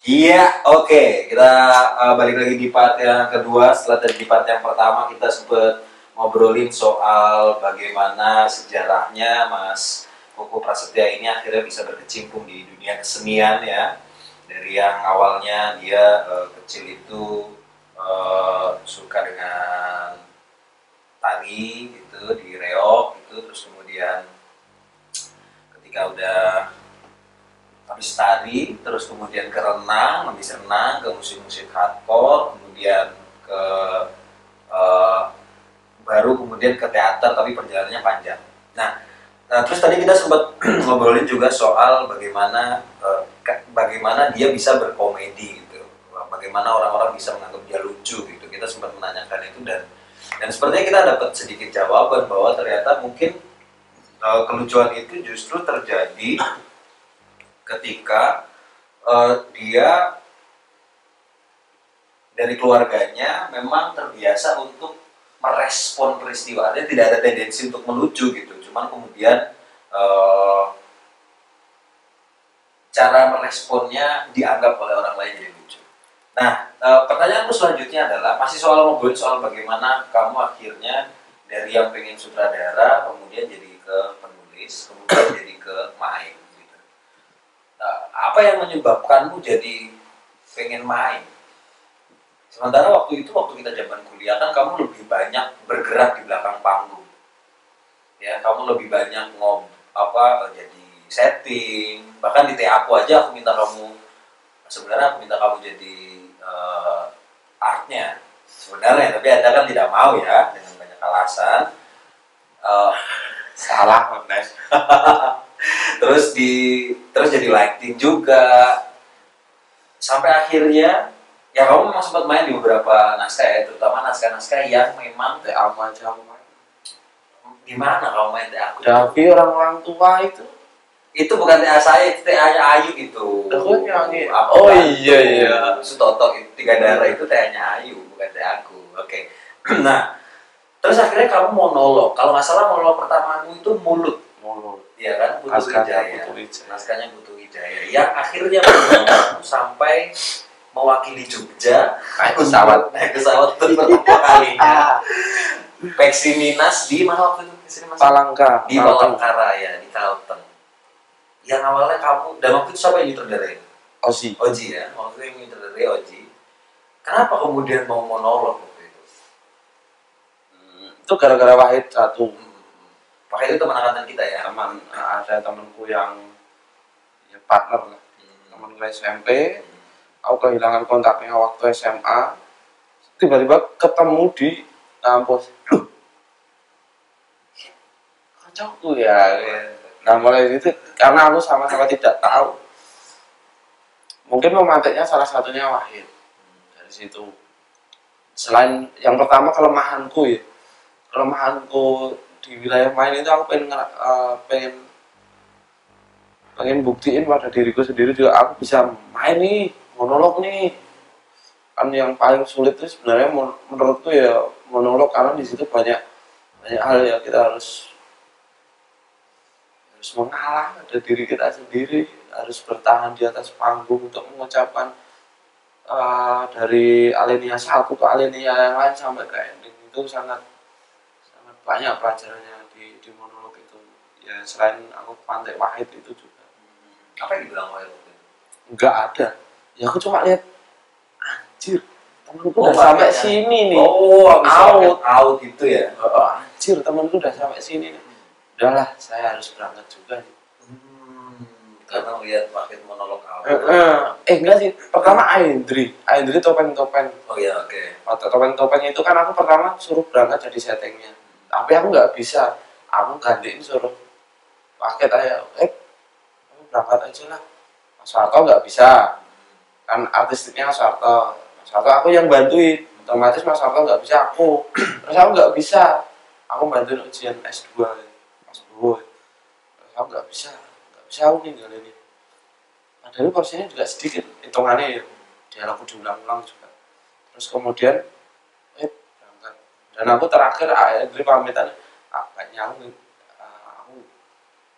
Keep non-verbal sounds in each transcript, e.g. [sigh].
Iya, oke. Kita uh, balik lagi di part yang kedua. Setelah tadi di part yang pertama kita sempat ngobrolin soal bagaimana sejarahnya Mas Koko Prasetya ini akhirnya bisa berkecimpung di dunia kesenian ya. Dari yang awalnya dia uh, kecil itu uh, suka dengan tari gitu di reok gitu terus kemudian ketika udah habis tari terus kemudian ke renang habis renang ke musik-musik hardcore kemudian ke uh, baru kemudian ke teater tapi perjalanannya panjang. Nah, nah terus tadi kita sempat [clears throat] ngobrolin juga soal bagaimana uh, bagaimana dia bisa berkomedi gitu. Bagaimana orang-orang bisa menganggap dia lucu gitu. Kita sempat menanyakan itu dan dan sepertinya kita dapat sedikit jawaban bahwa ternyata mungkin uh, kelucuan itu justru terjadi ketika uh, dia dari keluarganya memang terbiasa untuk merespon peristiwa. Dia tidak ada tendensi untuk melucu gitu. Cuman kemudian uh, cara meresponnya dianggap oleh orang lain jadi lucu. Nah, uh, pertanyaanku selanjutnya adalah masih soal ngobrolin soal bagaimana kamu akhirnya dari yang pengen sutradara kemudian jadi ke penulis, kemudian jadi ke main apa yang menyebabkanmu jadi pengen main? Sementara waktu itu, waktu kita zaman kuliah kan kamu lebih banyak bergerak di belakang panggung. Ya, kamu lebih banyak ngob apa jadi setting. Bahkan di TA aku aja aku minta kamu sebenarnya aku minta kamu jadi uh, artnya sebenarnya tapi anda kan tidak mau ya dengan banyak alasan uh, salah mas [laughs] terus di terus jadi lighting juga. Sampai akhirnya ya kamu memang sempat main di beberapa naskah ya terutama naskah-naskah yang memang aja aku main di mana kamu main TA aku tapi orang-orang tua itu? Itu bukan TA saya itu TA nya Ayu itu aku nyanyi oh iya iya. Sutoto itu tiga darah itu TA nya Ayu bukan TA aku oke. Okay. [clears throat] nah terus akhirnya kamu monolog kalau nggak salah monolog pertamamu itu mulut. Mulut Iya kan, Butuh Wijaya. Butuh Wijaya. Naskahnya Butuh Wijaya. Yang akhirnya [coughs] sampai mewakili Jogja naik pesawat [laughs] naik pesawat untuk pertama kalinya. Peksi Minas di mana waktu itu? Ke sini Mas? Palangka Di Palangkaraya, di Kalteng. Yang awalnya kamu, dan waktu itu siapa yang nyutradarai? Ozi Oji ya, waktu itu yang nyutradarai Oji. Kenapa kemudian mau monolog waktu itu? Hmm, itu gara-gara Wahid satu Pakai itu teman angkatan kita ya? teman ada temanku yang ya partner lah. Hmm. temanku SMP aku kehilangan kontaknya waktu SMA tiba-tiba ketemu di kampus. Loh kocokku ya. Nah mulai itu karena aku sama-sama tidak tahu. Mungkin memantiknya salah satunya Wahid. Dari situ. Selain yang pertama kelemahanku ya. Kelemahanku di wilayah main itu aku pengen uh, pengen pengen buktiin pada diriku sendiri juga aku bisa main nih monolog nih. Kan yang paling sulit itu sebenarnya menurutku ya monolog karena di situ banyak banyak hal ya kita harus harus mengalah pada diri kita sendiri harus bertahan di atas panggung untuk mengucapkan uh, dari alinea satu ke alinea yang lain sampai ke ending. Itu sangat banyak pelajarannya di, di monolog itu ya selain aku pantai wahid itu juga apa yang dibilang Wahid waktu itu? nggak ada ya aku cuma lihat anjir temenku Oh, udah sampai makanya. sini nih Oh, Out. out itu ya? oh, anjir temenku udah sampai sini nih udahlah saya harus berangkat juga nih Hmm, karena lihat paket monolog awal. eh, eh, eh enggak sih pertama Aindri Aindri topen-topen Oh iya, oke. waktu topen-topen itu kan aku pertama suruh berangkat jadi settingnya tapi aku nggak bisa. Aku gantiin suruh paket aja. Eh aku berangkat aja lah. Mas Harto nggak bisa. Kan artistiknya Mas Harto. Mas Harto aku yang bantuin. Otomatis Mas Harto nggak bisa aku. [clears throat] Terus aku nggak bisa. Aku bantuin ujian S2 Mas Bowo. Terus aku nggak bisa. Nggak bisa aku ninggalin ini. Padahal porsinya juga sedikit. Hitungannya ya dialogku diulang-ulang juga. Terus kemudian dan aku terakhir akhirnya pamitan ah, kayaknya aku ah, aku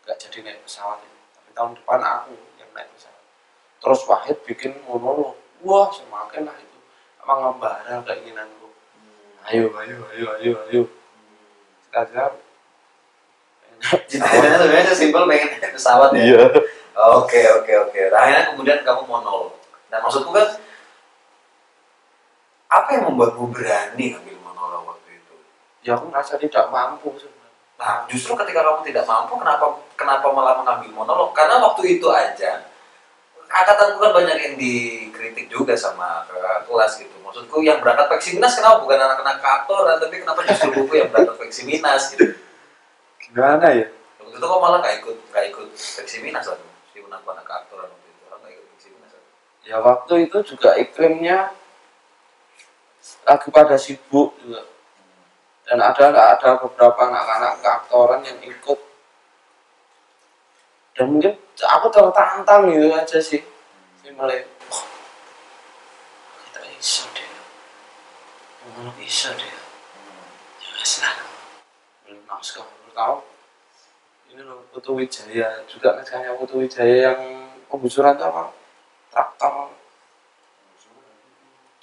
nggak jadi naik pesawat ini tapi tahun depan aku yang naik pesawat terus Wahid bikin monolog wah semakin lah itu mengembara keinginanku ayo ayo ayo ayo ayo sekarang Cita-citanya sebenarnya simpel pengen naik pesawat ya. iya Oke oke oke. Akhirnya kemudian kamu monolog. Nah maksudku kan apa yang membuatmu berani ngambil itu? Ya aku merasa tidak mampu sebenarnya Nah justru ketika kamu tidak mampu, kenapa kenapa malah mengambil monolog? Karena waktu itu aja angkatanku kan banyak yang dikritik juga sama kakak kelas gitu. Maksudku yang berangkat Peksiminas kenapa bukan anak-anak kantoran, tapi kenapa justru buku yang berangkat Peksiminas gitu? gimana ya Waktu itu kok malah nggak ikut nggak ikut Peksiminas aku, anak kantoran waktu itu, nggak ikut Peksiminas aku. ya waktu itu juga iklimnya lagi pada sibuk juga dan ada ada beberapa anak-anak keaktoran yang ikut. Dan mungkin aku tertantang gitu aja sih. Sih mulai "Wah, kita bisa deh. Ngomong bisa deh. Ya wes lah. Naskah belum tahu ini loh Putu Wijaya juga naskahnya Putu Wijaya yang pembusuran itu apa? Traktor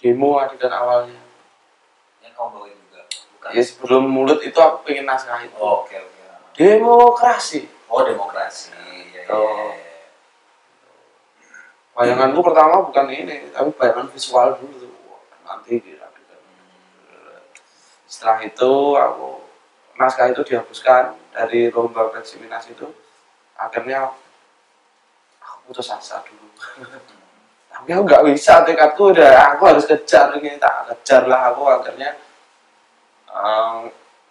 demo adegan awalnya. Yang kamu bawain bukan? ya sebelum mulut itu aku pengen naskah itu Oh, Oke oke. demokrasi Oh demokrasi. Ya, ya, Oh. ya. bayanganku pertama bukan ini tapi bayangan visual dulu tuh nanti dirapikan setelah itu aku naskah itu dihapuskan dari lomba eksaminasi itu akhirnya aku putus asa dulu tapi aku nggak bisa tekadku udah aku harus kejar ini tak kejar lah aku akhirnya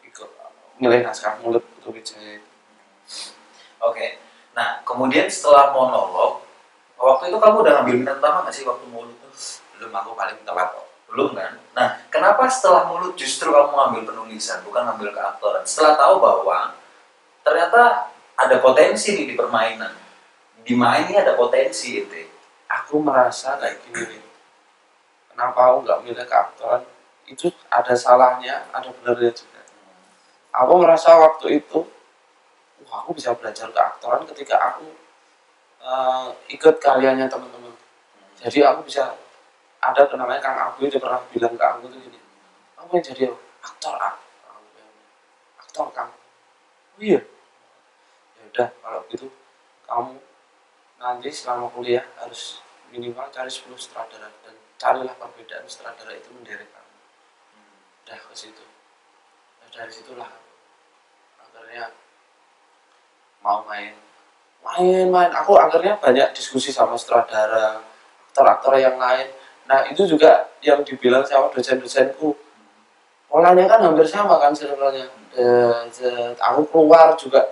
ikut milih naskah mulut Wijaya Oke. Nah kemudian setelah monolog, waktu itu kamu udah ngambil minat utama nggak sih waktu mulut tuh? belum aku paling telat kok Belum kan? Nah kenapa setelah mulut justru kamu ngambil penulisan bukan ngambil keaktoran? Setelah tahu bahwa ternyata ada potensi nih di permainan, di main ini ada potensi itu. aku merasa kayak gini kenapa aku nggak milih keaktoran itu ada salahnya ada benarnya juga. Aku merasa waktu itu wah aku bisa belajar keaktoran ketika aku eh, ikut karyanya teman-teman. Jadi aku bisa ada namanya Kang Abu itu pernah bilang ke aku tuh gini aku yang jadi aktor ah. Aktor Kang. Oh iya. Ya udah kalau gitu kamu nanti selama kuliah harus minimal cari 10 sutradara dan carilah perbedaan sutradara itu menderek udah ke situ. Nah, dari situlah. Akhirnya mau main. Main main. Aku akhirnya banyak diskusi sama sutradara aktor-aktor yang lain. Nah itu juga yang dibilang sama dosen-dosenku. Polanya kan hampir sama kan sebenarnya. Se- aku keluar juga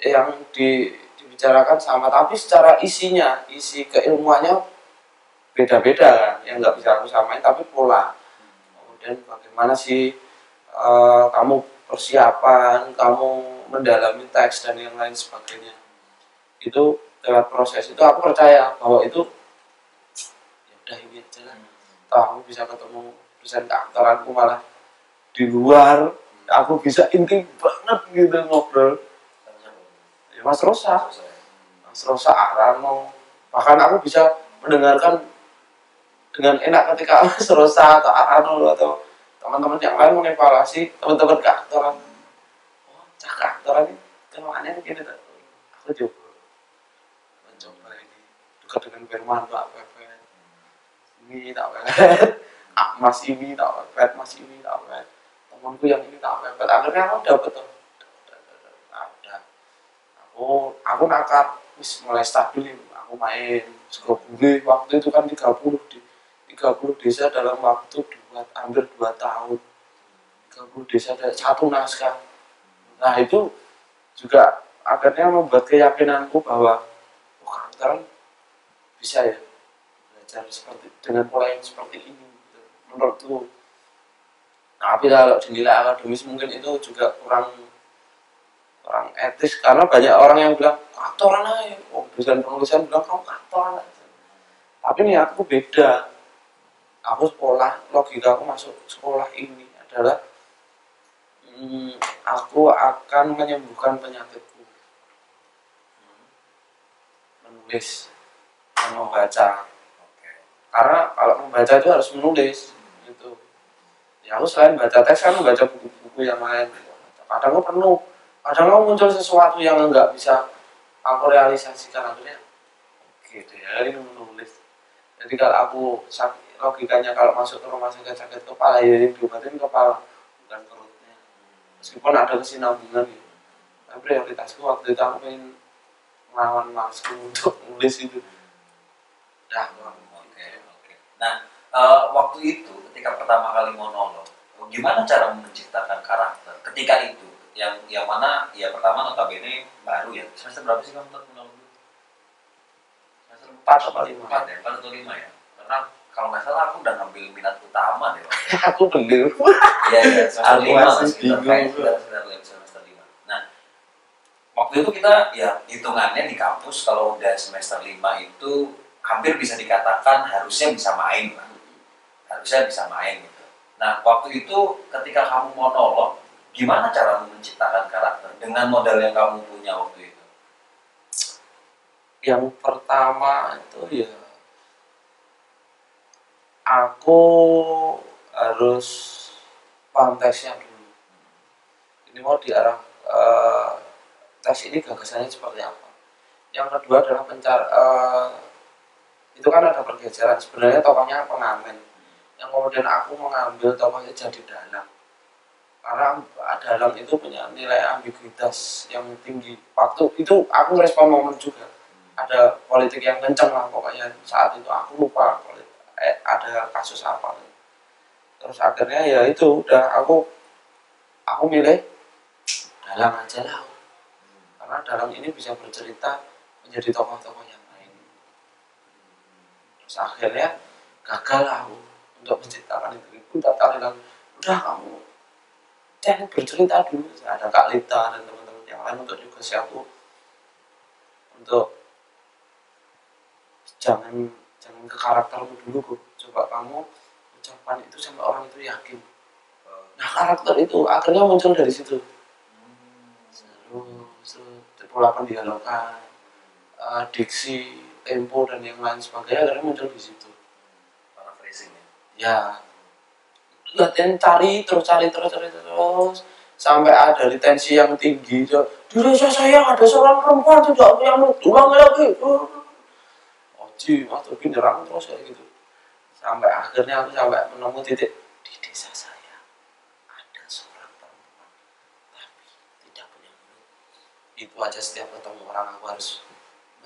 yang di, dibicarakan sama. Tapi secara isinya isi keilmuannya beda-beda kan. Yang nggak bisa aku samain tapi pola kemudian bagaimana sih eh, kamu persiapan kamu mendalami teks dan yang lain sebagainya. Itu lewat proses itu aku percaya bahwa itu ya udah ini aja lah. Toh aku bisa ketemu dosen keaktoranku malah di luar. Aku bisa inti banget gitu ngobrol. Ya Mas Rosa. Mas Rosa Arano bahkan aku bisa mendengarkan dengan enak ketika Mas [laughs] Rosa atau Arano atau teman-teman yang lain mengevaluasi teman-teman keaktoran oh cah keaktoran ini? Kelemahannya begini tuh. Aku coba. Mencoba ini. Dekat dengan Firman Pak Pepet. Ini tak Pepet. [laughs] Ah, Mas ini tak Pepet. Mas ini tak Pepet. Temanku yang ini tak Pepet. Akhirnya aku dapet udah aku aku nakat wis mulai stabil aku main. Sukabumi waktu itu kan 30 di 30 desa dalam waktu dua, hampir 2 tahun. 30 desa ada satu naskah. Nah itu juga akhirnya membuat keyakinanku bahwa oh karakter bisa ya belajar seperti dengan pola yang seperti ini gitu. menurutku. Nah, tapi kalau dinilai akademis mungkin itu juga kurang kurang etis karena banyak orang yang bilang aktoran aja. Oh dosen penulisan bilang kamu aktoran aja. Tapi niatku beda aku sekolah logika aku masuk sekolah ini adalah hmm, aku akan menyembuhkan penyakitku. Menulis membaca. Oke. karena kalau membaca itu harus menulis gitu. Ya aku selain baca teks kan membaca buku-buku yang lain. Kadang aku penuh. Kadang aku muncul sesuatu yang nggak bisa aku realisasikan. Akhirnya oke hari ini menulis. Jadi kalau aku sak- logikanya kalau masuk ke rumah sakit sakit kepala ya yang diobatin kepala bukan perutnya meskipun ada kesinambungan gitu tapi prioritasku waktu itu aku pengen melawan malesku untuk nulis itu dah Oke, oke. Nah, eh, waktu itu ketika pertama kali monolog, gimana cara menciptakan karakter? Ketika itu, yang yang mana ya pertama notabene baru ya. Semester berapa sih kamu monolog? Semester Empat apa lima? Empat ya, empat atau lima ya. Karena kalau nggak salah aku udah ngambil minat utama deh. [laughs] aku bener Iya, iya, semester lima mas, kayak sekitar sekitar lima- semester lima. Nah, waktu itu kita ya hitungannya di kampus kalau udah semester lima itu hampir bisa dikatakan harusnya bisa main lah, harusnya bisa main gitu. Nah, waktu itu ketika kamu monolog, gimana cara menciptakan karakter dengan modal yang kamu punya waktu itu? yang pertama itu ya aku harus paham teksnya dulu. Ini mau diarah eh, teks ini gagasannya seperti apa? Yang kedua adalah pencar eh, itu kan ada pergeseran. Sebenarnya tokohnya pengamen. Yang kemudian aku mengambil tokohnya jadi dalang. Karena dalang itu punya nilai ambiguitas yang tinggi. Waktu itu aku merespon momen juga. Ada politik yang kenceng lah pokoknya. Saat itu aku lupa eh, ada kasus apa. Terus akhirnya ya itu udah aku aku milih dalang aja lah. Karena dalang ini bisa bercerita menjadi tokoh-tokoh yang lain. Terus akhirnya gagal aku untuk menciptakan itu. Ibu tak bilang udah kamu jangan bercerita dulu. Ada Kak Lita dan teman-teman yang lain untuk juga siapa untuk jangan jangan ke karaktermu dulu kok coba kamu ucapan itu sampai orang itu yakin. Nah karakter itu akhirnya muncul dari situ. Terus pola pendialogan eh, diksi tempo dan yang lain sebagainya akhirnya muncul di situ. Paraphrasing ya. ya. Latihan cari terus cari terus cari terus. Sampai ada retensi yang tinggi desa saya ada seorang perempuan tidak punya tulang lagi oji mas Tobi nyerang terus kayak gitu. Sampai akhirnya aku sampai menemu titik di desa saya ada seorang perempuan tapi tidak punya mulut. Itu aja setiap ketemu orang aku harus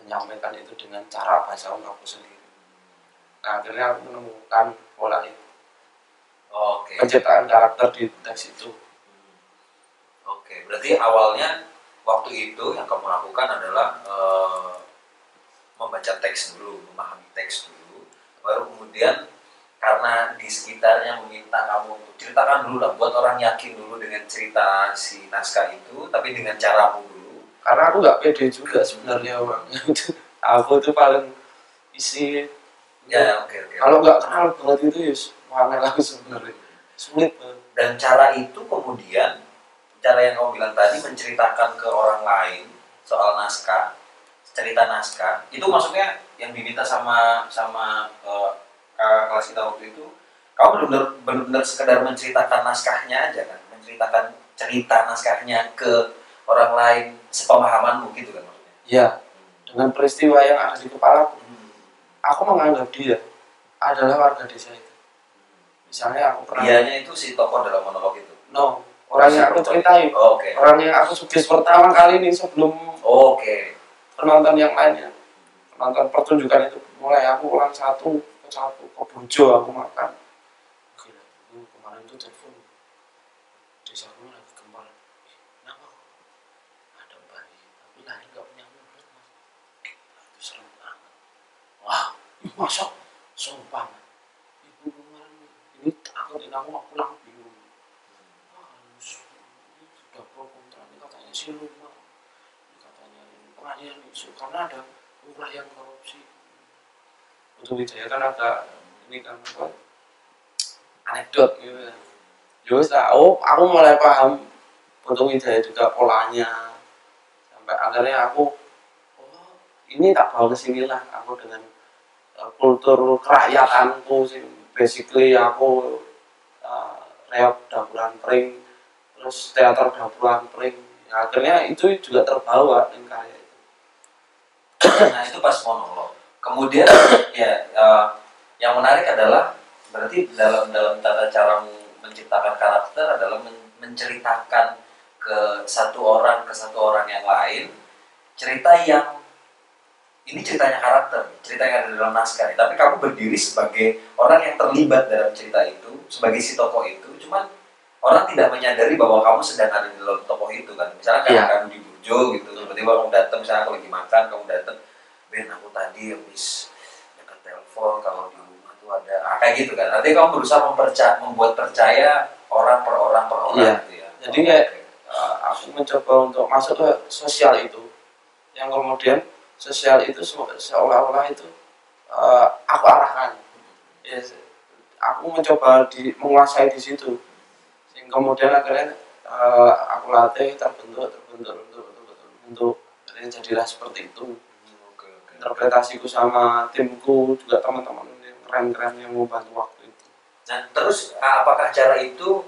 menyampaikan itu dengan cara bahasa aku sendiri. Nah akhirnya aku menemukan pola itu. Oke. penciptaan karakter di teks itu. Oke, berarti awalnya waktu itu yang kamu lakukan adalah eh, membaca teks dulu, memahami teks dulu, baru kemudian karena di sekitarnya meminta kamu untuk ceritakan dulu lah, buat orang yakin dulu dengan cerita si naskah itu, tapi dengan caramu dulu. karena aku nggak pede juga sebenarnya orangnya [laughs] aku tuh paling isi Ya, oke oke. kalau nggak kenal banget itu ya wangi aku sebenarnya sulit Dan cara itu kemudian cara yang kamu bilang tadi menceritakan ke orang lain soal naskah, cerita naskah, itu maksudnya yang diminta sama sama kakak kelas kita waktu itu, kamu benar-benar benar-benar sekedar menceritakan naskahnya aja kan, menceritakan cerita naskahnya ke orang lain sepemahamanmu gitu kan maksudnya. ya dengan peristiwa yang ada di kepala Hmm. aku menganggap dia adalah warga desa itu misalnya aku pernah Dianya itu si tokoh dalam monolog itu. no orang yang aku ceritain Oke. orang yang aku sukses pertama kali ini sebelum Oke. Penonton yang lainnya penonton pertunjukan itu mulai aku ulang satu ke satu ke Burjo aku makan. Gila ini kemarin tuh telepon desa gue lagi gempar kenapa ada bayi? Tapi lahir gak punya mulut mas. Itu serem banget. Wah masa? Sumpah ibu kemarin ini takutin aku mau pulang bingung. Ini sudah pro kontra ini katanya siluman pengalian isu karena ada lurah yang korupsi. Untuk Wijaya kan ada ini kan apa? Anekdot gitu ya. Yus, oh, aku mulai paham. Untung Wijaya juga polanya. Sampai akhirnya aku oh ini tak bawa ke sini lah. Aku dengan uh, kultur kerakyatanku sih. Basically aku uh, reok daburan pring terus teater daburan pring. Ya, akhirnya itu juga terbawa dengan karya itu [laughs] nah itu pas monolog kemudian [coughs] ya uh, yang menarik adalah berarti dalam dalam tata caramu menciptakan karakter adalah men- menceritakan ke satu orang ke satu orang yang lain cerita yang ini ceritanya karakter, cerita yang ada dalam naskah. Tapi kamu berdiri sebagai orang yang terlibat dalam cerita itu, sebagai si tokoh itu. Cuman orang tidak menyadari bahwa kamu sedang ada di dalam tokoh itu kan. Misalnya kayak Iya. kamu di Burjo gitu, tiba-tiba kamu datang, misalnya aku lagi makan, kamu datang, Ben aku tadi habis dekat telepon kalau di rumah tuh ada, ah, kayak gitu kan. Artinya kamu berusaha mempercaya, membuat percaya orang per orang per orang Iya. gitu ya. Jadi kayak- uh, aku mencoba untuk masuk ke sosial itu yang kemudian sosial itu se- seolah-olah itu uh, aku arahkan se- aku mencoba di, menguasai di situ sehingga kemudian akhirnya uh, aku latih terbentuk terbentuk terbentuk terbentuk, terbentuk akhirnya jadilah seperti itu interpretasiku sama timku juga teman-teman yang keren-keren yang membantu waktu itu Nah, terus ah, apakah cara itu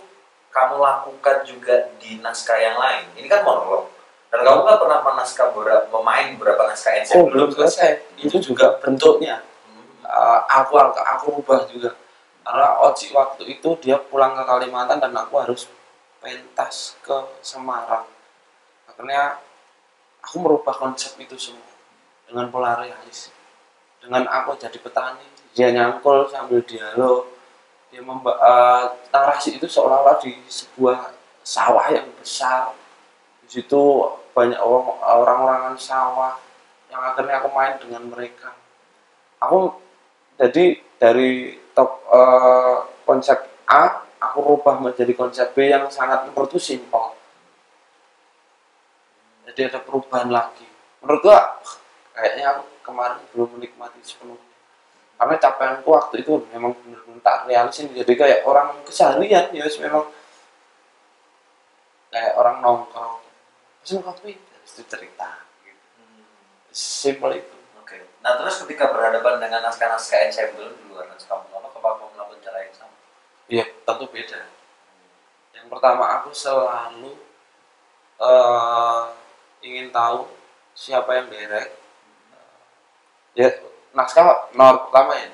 kamu lakukan juga di naskah yang lain? Ini kan monolog. Dan kamu kan pernah menaskah beberapa, memain beberapa naskah NC. oh belum selesai itu juga bentuknya Hmm. uh, aku aku rubah juga karena Oci waktu itu dia pulang ke Kalimantan dan aku harus pentas ke Semarang. Akhirnya aku merubah konsep itu semua dengan pola realis. Dengan aku jadi petani dia nyangkul sambil dialog. Dia memba uh, narasi itu seolah-olah di sebuah sawah yang besar. Di situ banyak orang- orang-orangan sawah yang akhirnya aku main dengan mereka. Aku jadi dari top eh, konsep A aku rubah menjadi konsep B yang sangat menurutku simpel. Jadi ada perubahan lagi. Menurut gua kayaknya aku kemarin belum menikmati sepenuhnya. Karena capaianku waktu itu memang benar-benar tak realisin jadi kayak orang keseharian ya memang kayak orang nongkrong. Pesen kopi itu cerita. Gitu. Hmm, simple itu. Oke. Nah, terus ketika berhadapan dengan naskah-naskah ensemble di luar naskah apa kamu melakukan cara yang sama? Iya, tentu beda. Yang pertama aku selalu eh, ingin tahu siapa yang direct. Ya, naskah nomor pertama ya.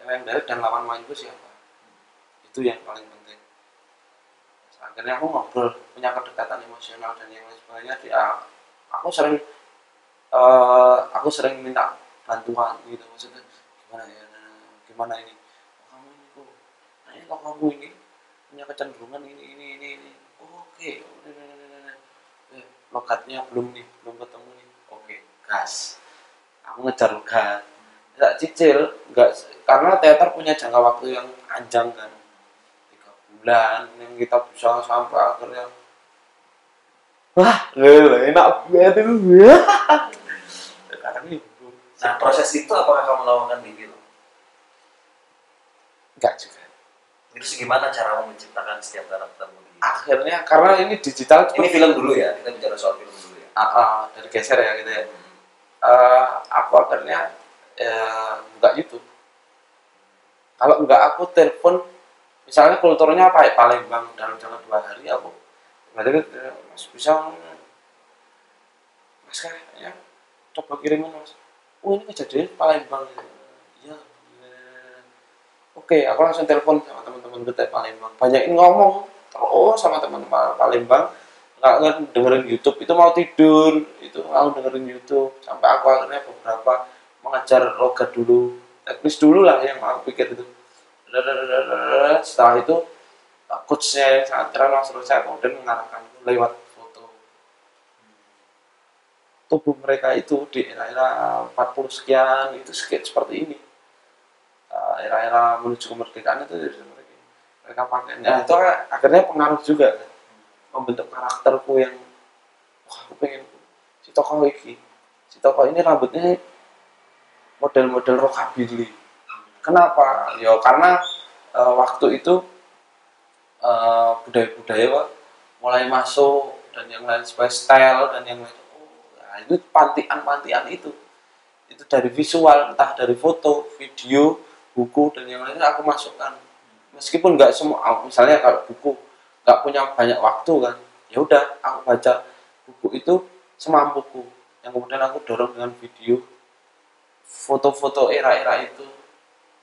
Siapa yang direct dan lawan mainku siapa. Itu yang paling penting. Akhirnya aku ngobrol, punya kedekatan emosional dan yang lain sebagainya. Dia, aku sering eh, aku sering minta bantuan gitu maksudnya gimana ya gimana ini oh, kamu ini kok ini kok kamu ini? Punya kecenderungan ini ini ini ini. Oke. Eh, logatnya belum nih belum ketemu nih. Oke gas. Aku ngejar logat. Nggak cicil nggak karena teater punya jangka waktu yang panjang kan. Tiga bulan yang kita bisa sampai akhirnya. Wah gila, enak banget itu. [laughs] Ini Nah, proses itu apakah kamu lakukan di film? enggak juga Terus gimana cara menciptakan setiap karaktermu akhirnya karena ini digital Ini film dulu ya, kita bicara soal film dulu ya. ah, ah, dari geser ya gitu ya. Eh, aku akhirnya ya, enggak YouTube. Kalau enggak aku telepon misalnya kulturnya apa ya? Palembang dalam jangka dua hari aku berarti eh, mas bisa mas kayaknya coba kirimin mas. Oh ini kejadian Palembang. iya iya. Oke aku langsung telepon sama teman-teman kita Palembang. Banyakin ngomong terus sama teman-teman Palembang. Nggak dengerin YouTube itu mau tidur itu mau dengerin YouTube. Sampai aku akhirnya beberapa mengajar logat dulu teknis dulu lah yang aku pikir itu. Setelah itu coachnya yang sangat keren langsung saya kemudian mengarahkan lewat foto tubuh mereka itu di era-era 40 sekian itu skate seperti ini era-era menuju kemerdekaan itu dari mereka. Mereka pakai nah itu akhirnya pengaruh juga. Kan membentuk karakterku yang wah aku pengen si tokoh ini si tokoh ini rambutnya model-model rockabilly. Kenapa? Ya karena eh, waktu itu eh, budaya-budaya Pak, mulai masuk dan yang lain sebagai style dan yang lain. Oh, nah, itu pantian-pantian itu. Itu dari visual entah dari foto video buku dan yang lainnya aku masukkan. Meskipun nggak semua ah, misalnya kalau buku nggak punya banyak waktu kan ya udah aku baca buku itu semampuku. Yang kemudian aku dorong dengan video foto-foto era-era itu.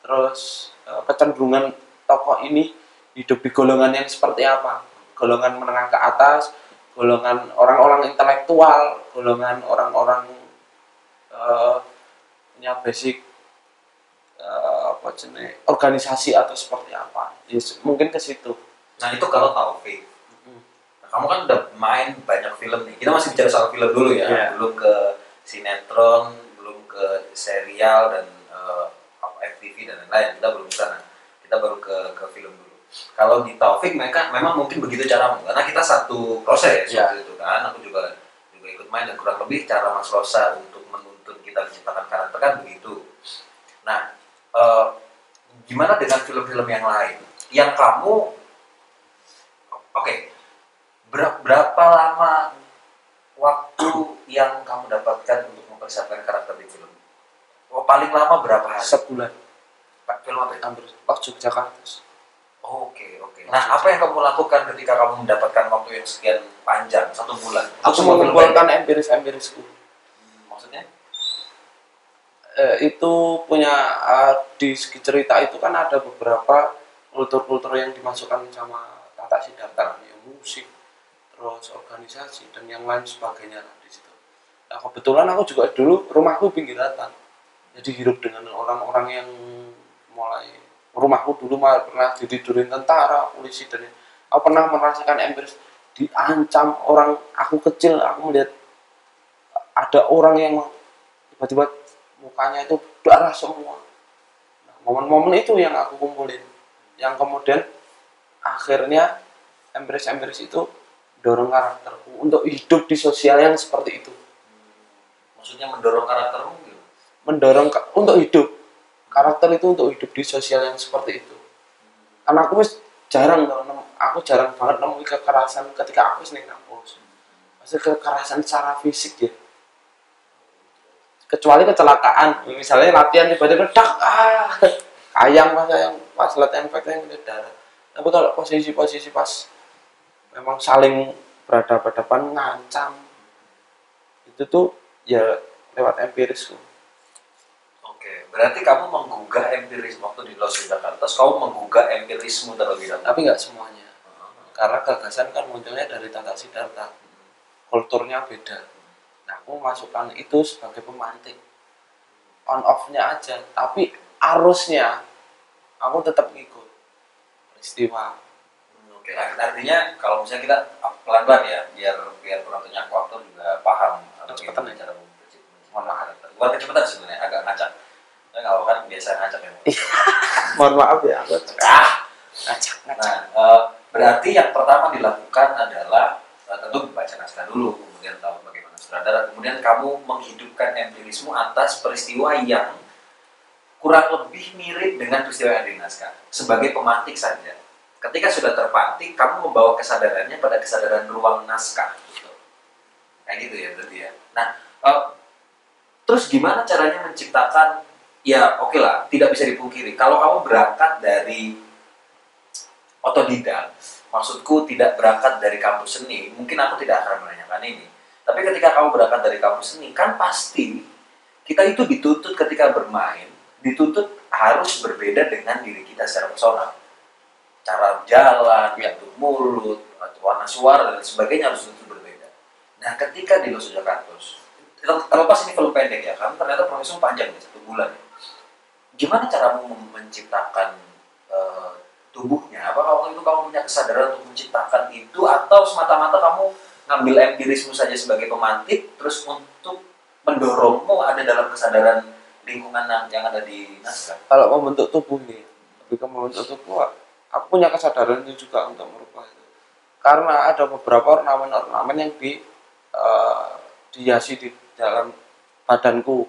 Terus eh, kecenderungan tokoh ini hidup di golongan yang seperti apa? Golongan menengah ke atas golongan orang-orang intelektual golongan orang-orang eh, punya basic eh, apa jenis organisasi atau seperti apa Yes, mungkin ke situ Nah itu kalau Taufik. Mm. Nah, kamu kan udah main banyak film nih. Kita masih bicara soal film dulu ya. Iya. Belum ke sinetron, belum ke serial dan eh, apa FTV dan lain-lain. Kita belum ke sana. Kita baru ke ke film dulu. Kalau di Taufik mereka memang mungkin begitu caramu karena kita satu proses Iya. waktu itu kan. Aku juga juga ikut main dan kurang lebih cara Mas Rosa untuk menuntun kita menciptakan karakter kan begitu. Nah, eh, gimana dengan film-film yang lain? Yang kamu Oke, Ber- berapa lama waktu yang kamu dapatkan untuk mempersiapkan karakter di film? Oh, paling lama berapa hari? sebulan Pak, Film apa hampir oh Yogyakarta Oke, oke. Nah, apa yang kamu lakukan ketika kamu mendapatkan waktu yang sekian panjang, satu bulan? Aku mengumpulkan empiris-empirisku pendek? Maksudnya? Eh, itu punya eh, di segi cerita itu kan ada beberapa kultur-kultur yang dimasukkan sama Tata Siddhartha ya musik terus organisasi dan yang lain sebagainya lah di situ. Nah kebetulan aku juga dulu rumahku pinggiratan jadi hidup dengan orang-orang yang mulai rumahku dulu malah pernah ditidurin tentara polisi dan aku pernah merasakan empiris diancam orang aku kecil aku melihat ada orang yang tiba-tiba mukanya itu darah semua. Nah, momen-momen itu yang aku kumpulin, yang kemudian akhirnya empiris-empiris itu dorong karakterku untuk hidup di sosial yang seperti itu, Maksudnya mendorong karaktermu gitu? mendorong ka- untuk hidup karakter itu untuk hidup di sosial yang seperti itu. Karena aku wis jarang tau, aku jarang banget nemui kekerasan ketika aku ning kampus. Maksudnya kekerasan secara fisik ya. Kecuali kecelakaan, misalnya latihan tiba-tiba dak ah ayam pas yang pas latihan fighting itu darah. Tapi kalau posisi-posisi pas memang saling berhadapan-hadapan ngancam itu tuh ya lewat empiris tuh. Oke, berarti kamu menggugah empiris waktu di Los Jakarta, terus kamu menggugah empirismu terlebih dahulu. Tapi nggak semuanya. karena gagasan kan munculnya dari Tata Siddhartha kulturnya beda nah aku masukkan itu sebagai pemantik on off nya aja tapi arusnya aku tetap ngikut peristiwa Hmm, Oke, art- artinya kalau misalnya kita pelan-pelan ya, biar biar penontonnya aku aktor juga paham Kecepatan gimana ya? cara Mohon maaf, bukan kecepatan sebenarnya, agak ngacak. Saya nggak kan biasa ngacak ya. [laughs] mohon maaf ya aku Ah! ngacak ngacak Nah, eh, berarti yang pertama dilakukan adalah eh, tentu baca naskah dulu, sutradara, kemudian kamu menghidupkan empirismu atas peristiwa yang kurang lebih mirip dengan peristiwa yang ada di naskah sebagai pemantik saja. Ketika sudah terpantik, kamu membawa kesadarannya pada kesadaran ruang naskah. Gitu. Kayak gitu ya berarti ya. Nah, eh, terus gimana caranya menciptakan? Ya oke lah, tidak bisa dipungkiri. Kalau kamu berangkat dari otodidak, maksudku tidak berangkat dari kampus seni, mungkin aku tidak akan menanyakan ini. Tapi ketika kamu berangkat dari kampus seni, kan pasti kita itu dituntut ketika bermain, dituntut harus berbeda dengan diri kita secara personal. Cara jalan, bentuk mulut, warna suara dan sebagainya harus tentu berbeda. Nah, ketika di Los Jakartos, terlepas ini film pendek ya, kan ternyata prosesnya panjang ya, satu bulan ya. Gimana caramu menciptakan eh, tubuhnya? Apakah waktu itu kamu punya kesadaran untuk menciptakan itu atau semata-mata kamu ngambil empirismu saja sebagai pemantik terus untuk mendorongmu ada dalam kesadaran lingkungan yang- ada di naskah? kalau membentuk tubuh nih lebih ke membentuk tubuh aku punya kesadaran itu juga untuk merubah itu. Karena ada beberapa ornamen-ornamen yang di eh, dihiasi di dalam badanku.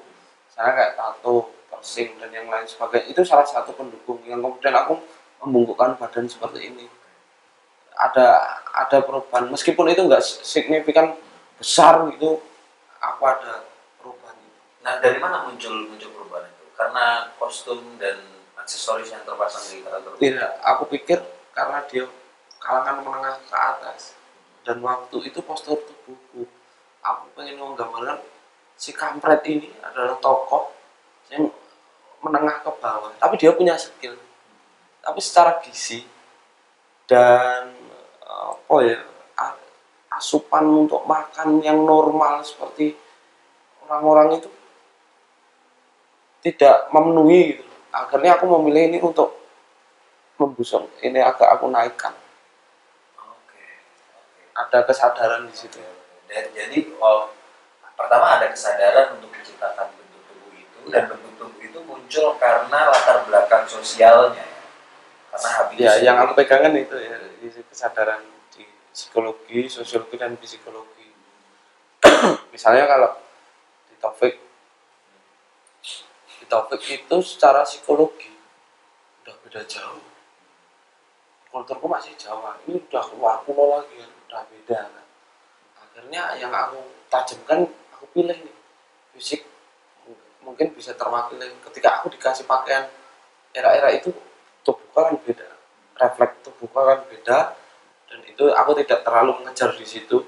Saya kayak tato piercing dan yang lain sebagainya. Itu salah satu pendukung yang kemudian aku membungkukkan badan seperti ini ada ada perubahan. Meskipun itu enggak signifikan besar gitu aku ada perubahan Nah, dari mana muncul muncul perubahan itu? Karena kostum dan aksesoris yang terpasang di karakter. tidak aku pikir karena dia kalangan menengah ke atas. Dan waktu itu postur tubuhku aku pengen menggambarkan si kampret ini adalah tokoh yang menengah ke bawah. Tapi dia punya skill. Tapi secara gizi dan apa ya asupan untuk makan yang normal seperti orang-orang itu tidak memenuhi gitu. akhirnya aku memilih ini untuk membusung ini agak aku naikkan Oke. Ada kesadaran di situ Dan, jadi oh, pertama ada kesadaran untuk menciptakan bentuk tubuh itu dan bentuk tubuh itu muncul karena latar belakang sosialnya ya. Karena habis ya yang aku pegangan itu ya di kesadaran di psikologi sosiologi dan psikologi. [coughs] Misalnya kalau di topik di topik itu secara psikologi udah beda jauh. Kulturku masih Jawa ini udah keluar kuno lagi kan udah beda. Kan akhirnya yang aku tajamkan aku pilih nih fisik. Mungkin bisa terwakili ketika aku dikasih pakaian era-era itu tubuhku kan beda. Refleks tubuhku kan beda. Dan itu aku tidak terlalu mengejar di situ.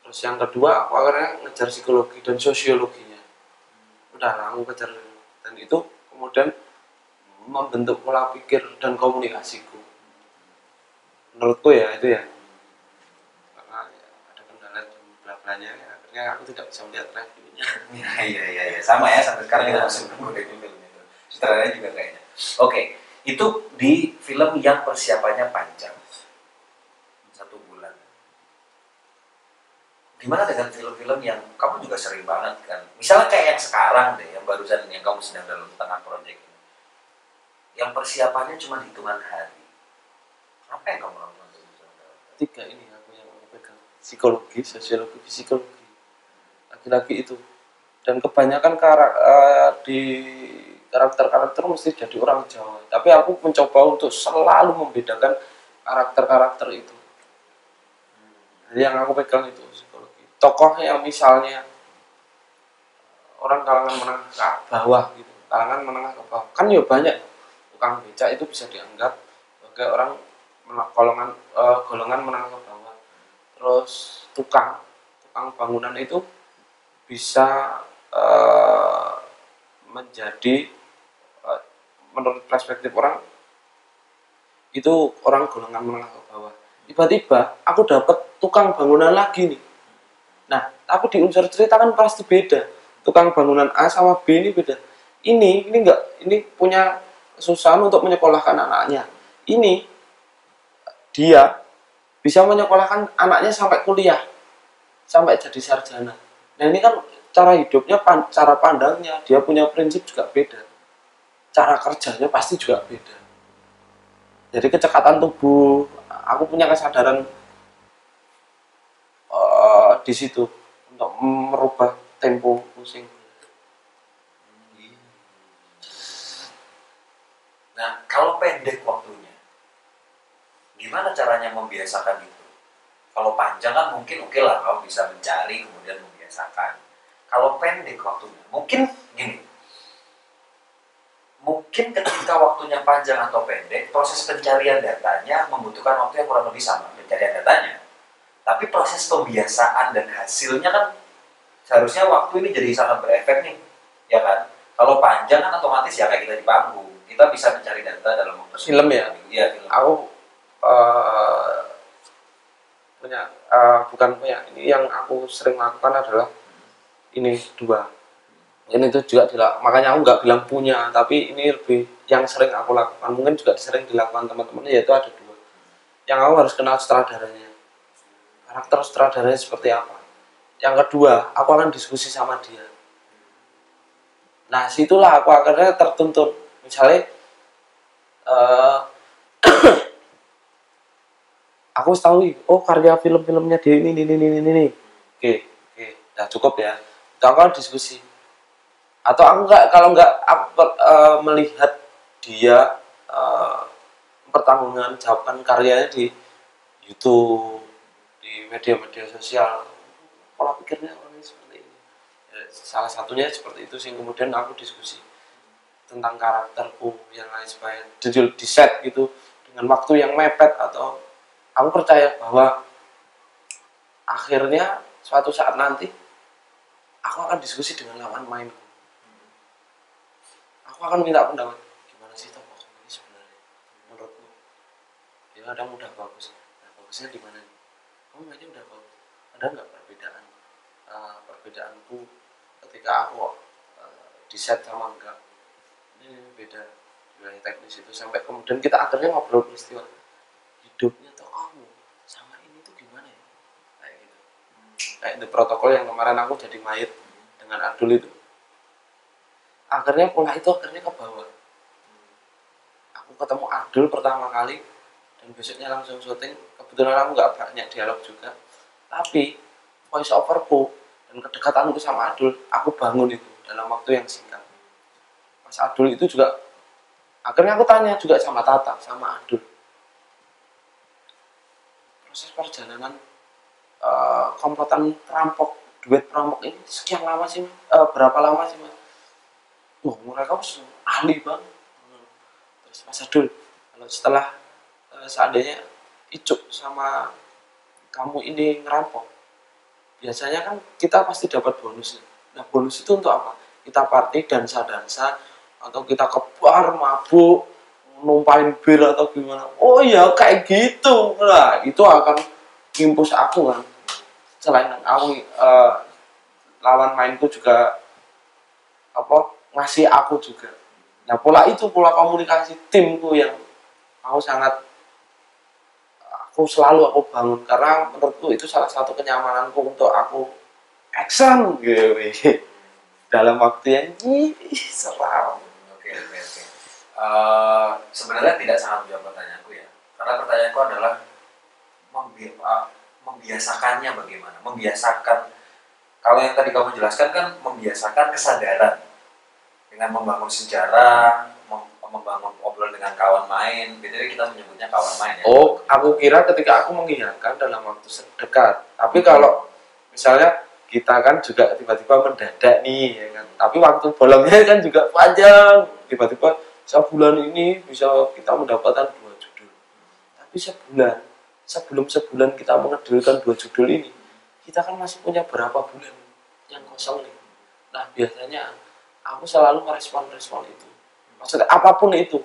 Terus yang kedua aku akhirnya ngejar psikologi dan sosiologinya. Udah lah, aku kejar. Dan itu kemudian membentuk pola pikir dan komunikasiku. Menurutku ya itu ya. Karena ya, ada kendala di belakangnya ya, akhirnya aku tidak bisa melihat reviewnya. [laughs] Iya iya iya. Ya. sama ya sampai sekarang kita Iya. masih menunggu review film itu. Sutradaranya juga kayaknya. Oke, itu di film yang persiapannya panjang satu bulan. Gimana dengan film-film yang kamu juga sering banget kan? Misalnya kayak yang sekarang deh, yang barusan yang kamu sedang dalam tengah proyek. Yang persiapannya cuma hitungan hari. Apa yang kamu lakukan tiga ini aku yang pegang psikologi sosiologi psikologi lagi-lagi itu dan kebanyakan karak, eh, di karakter-karakter mesti jadi orang Jawa. Tapi aku mencoba untuk selalu membedakan karakter-karakter itu. Jadi yang aku pegang itu psikologi. Tokoh yang misalnya orang kalangan menengah ke bawah gitu kalangan menengah ke bawah. Kan ya banyak tukang beca itu bisa dianggap sebagai orang golongan eh, golongan menengah ke bawah. Terus tukang tukang bangunan itu bisa eh, menjadi menurut perspektif orang itu orang golongan menengah ke bawah. Tiba-tiba aku dapat tukang bangunan lagi nih. Nah tapi di unsur cerita kan pasti beda. Tukang bangunan A sama B ini beda. Ini ini enggak ini punya kesusahan untuk menyekolahkan anaknya. Ini dia bisa menyekolahkan anaknya sampai kuliah sampai jadi sarjana. Nah ini kan cara hidupnya cara pandangnya. Dia punya prinsip juga beda cara kerjanya pasti juga beda jadi kecekatan tubuh aku punya kesadaran eh, di situ untuk merubah tempo pusing Nah, kalau pendek waktunya, gimana caranya membiasakan itu? Kalau panjang kan mungkin oke lah, kamu bisa mencari kemudian membiasakan. Kalau pendek waktunya, mungkin gini, mungkin ketika waktunya panjang atau pendek, proses pencarian datanya membutuhkan waktu yang kurang lebih sama pencarian datanya. Tapi proses pembiasaan dan hasilnya kan seharusnya waktu ini jadi sangat berefek nih, ya kan? Kalau panjang kan otomatis ya kayak kita di panggung, kita bisa mencari data dalam waktu Film ya? Iya film. aku eh, punya eh, bukan punya ini yang aku sering lakukan adalah ini dua ini itu juga dilak, makanya aku nggak bilang punya tapi ini lebih yang sering aku lakukan. Mungkin juga sering dilakukan teman-teman yaitu ada dua. Yang aku harus kenal sutradaranya. Karakter sutradaranya seperti apa. Yang kedua aku akan diskusi sama dia. Nah situlah aku akhirnya tertuntun. Misalnya eh, [coughs] aku tahu oh karya film-filmnya dia ini ini ini ini ini. Oke oke. Udah cukup ya. Aku akan diskusi atau aku nggak kalau nggak aku eh, melihat dia eh, pertanggungan jawabkan karyanya di YouTube di media-media sosial. Pola pikirnya orang ini seperti ini? Ya, salah satunya seperti itu sih. Kemudian aku diskusi tentang karakterku yang lain supaya di, di set gitu dengan waktu yang mepet atau aku percaya bahwa akhirnya suatu saat nanti aku akan diskusi dengan lawan mainku aku akan minta pendapat. Gimana sih tokoh ini sebenarnya? Menurutmu? Ya kadang udah bagus. Nah bagusnya di mana kamu mainnya udah bagus. Ada nggak perbedaan uh, perbedaanku ketika aku uh, di set sama enggak? Ini beda wilayah teknis itu sampai kemudian kita akhirnya ngobrol peristiwa. Hidupnya tokohmu sama ini tuh gimana ya? Kayak gitu. Kayak the protokol yang kemarin aku jadi mayat dengan Adul itu akhirnya pola itu akhirnya ke bawah aku ketemu Adul pertama kali dan besoknya langsung syuting. Kebetulan aku nggak banyak dialog juga. Tapi voice overku dan kedekatanku sama Adul aku bangun itu dalam waktu yang singkat. Mas Adul itu juga akhirnya aku tanya juga sama Tata sama Adul proses perjalanan uh, komplotan perampok duet perampok ini sekian lama sih uh, berapa lama sih mas wah mereka ahli banget. Terus Mas Adul kalau setelah uh, seandainya Icuk sama kamu ini ngerampok biasanya kan kita pasti dapat bonus. Nah bonus itu untuk apa? Kita party dansa-dansa atau kita ke bar mabuk numpain bir atau gimana. Oh ya kayak gitu. Lah itu akan impus aku kan. Selain aku uh, lawan mainku juga apa ngasih aku juga nah pola itu pola komunikasi timku yang aku sangat aku selalu aku bangun karena menurutku itu salah satu kenyamananku untuk aku action gitu [laughs] dalam waktu yang seram Oke, oke, oke. Uh, sebenarnya tidak sangat menjawab pertanyaanku ya. Karena pertanyaanku adalah membi uh, membiasakannya bagaimana? Membiasakan kalau yang tadi kamu jelaskan kan membiasakan kesadaran dengan membangun sejarah, mem membangun obrolan dengan kawan main. Jadi kita menyebutnya kawan main ya. Oh, aku kira ketika aku mengingatkan dalam waktu dekat. Tapi kalau misalnya kita kan juga tiba-tiba mendadak nih ya kan tapi waktu bolongnya [laughs] kan juga panjang tiba-tiba sebulan ini bisa kita mendapatkan dua judul tapi sebulan sebelum sebulan kita mengedulkan dua judul ini kita kan masih punya berapa bulan yang kosong nih nah biasanya aku selalu merespon-respon itu. Maksudnya apa pun itu.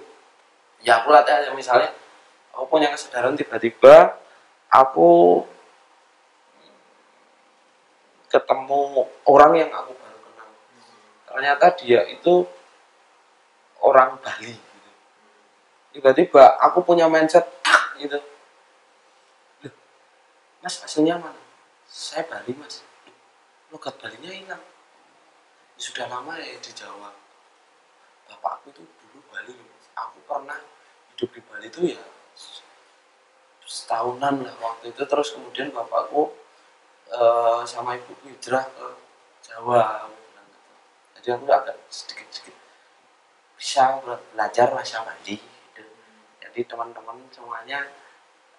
Ya aku latih aja misalnya aku punya kesadaran tiba-tiba aku ketemu orang yang aku baru kenal. Ternyata dia itu orang Bali tiba-tiba aku punya mindset tak gitu. Mas aslinya mana? Saya Bali mas. Logat Balinya hilang sudah lama ya di Jawa bapakku itu dulu Bali aku pernah hidup di Bali itu ya setahunan lah waktu itu. Terus kemudian bapakku uh, sama ibuku hijrah ke Jawa. Jadi aku agak sedikit-sedikit bisa belajar bahasa Bali. Gitu. jadi teman-teman semuanya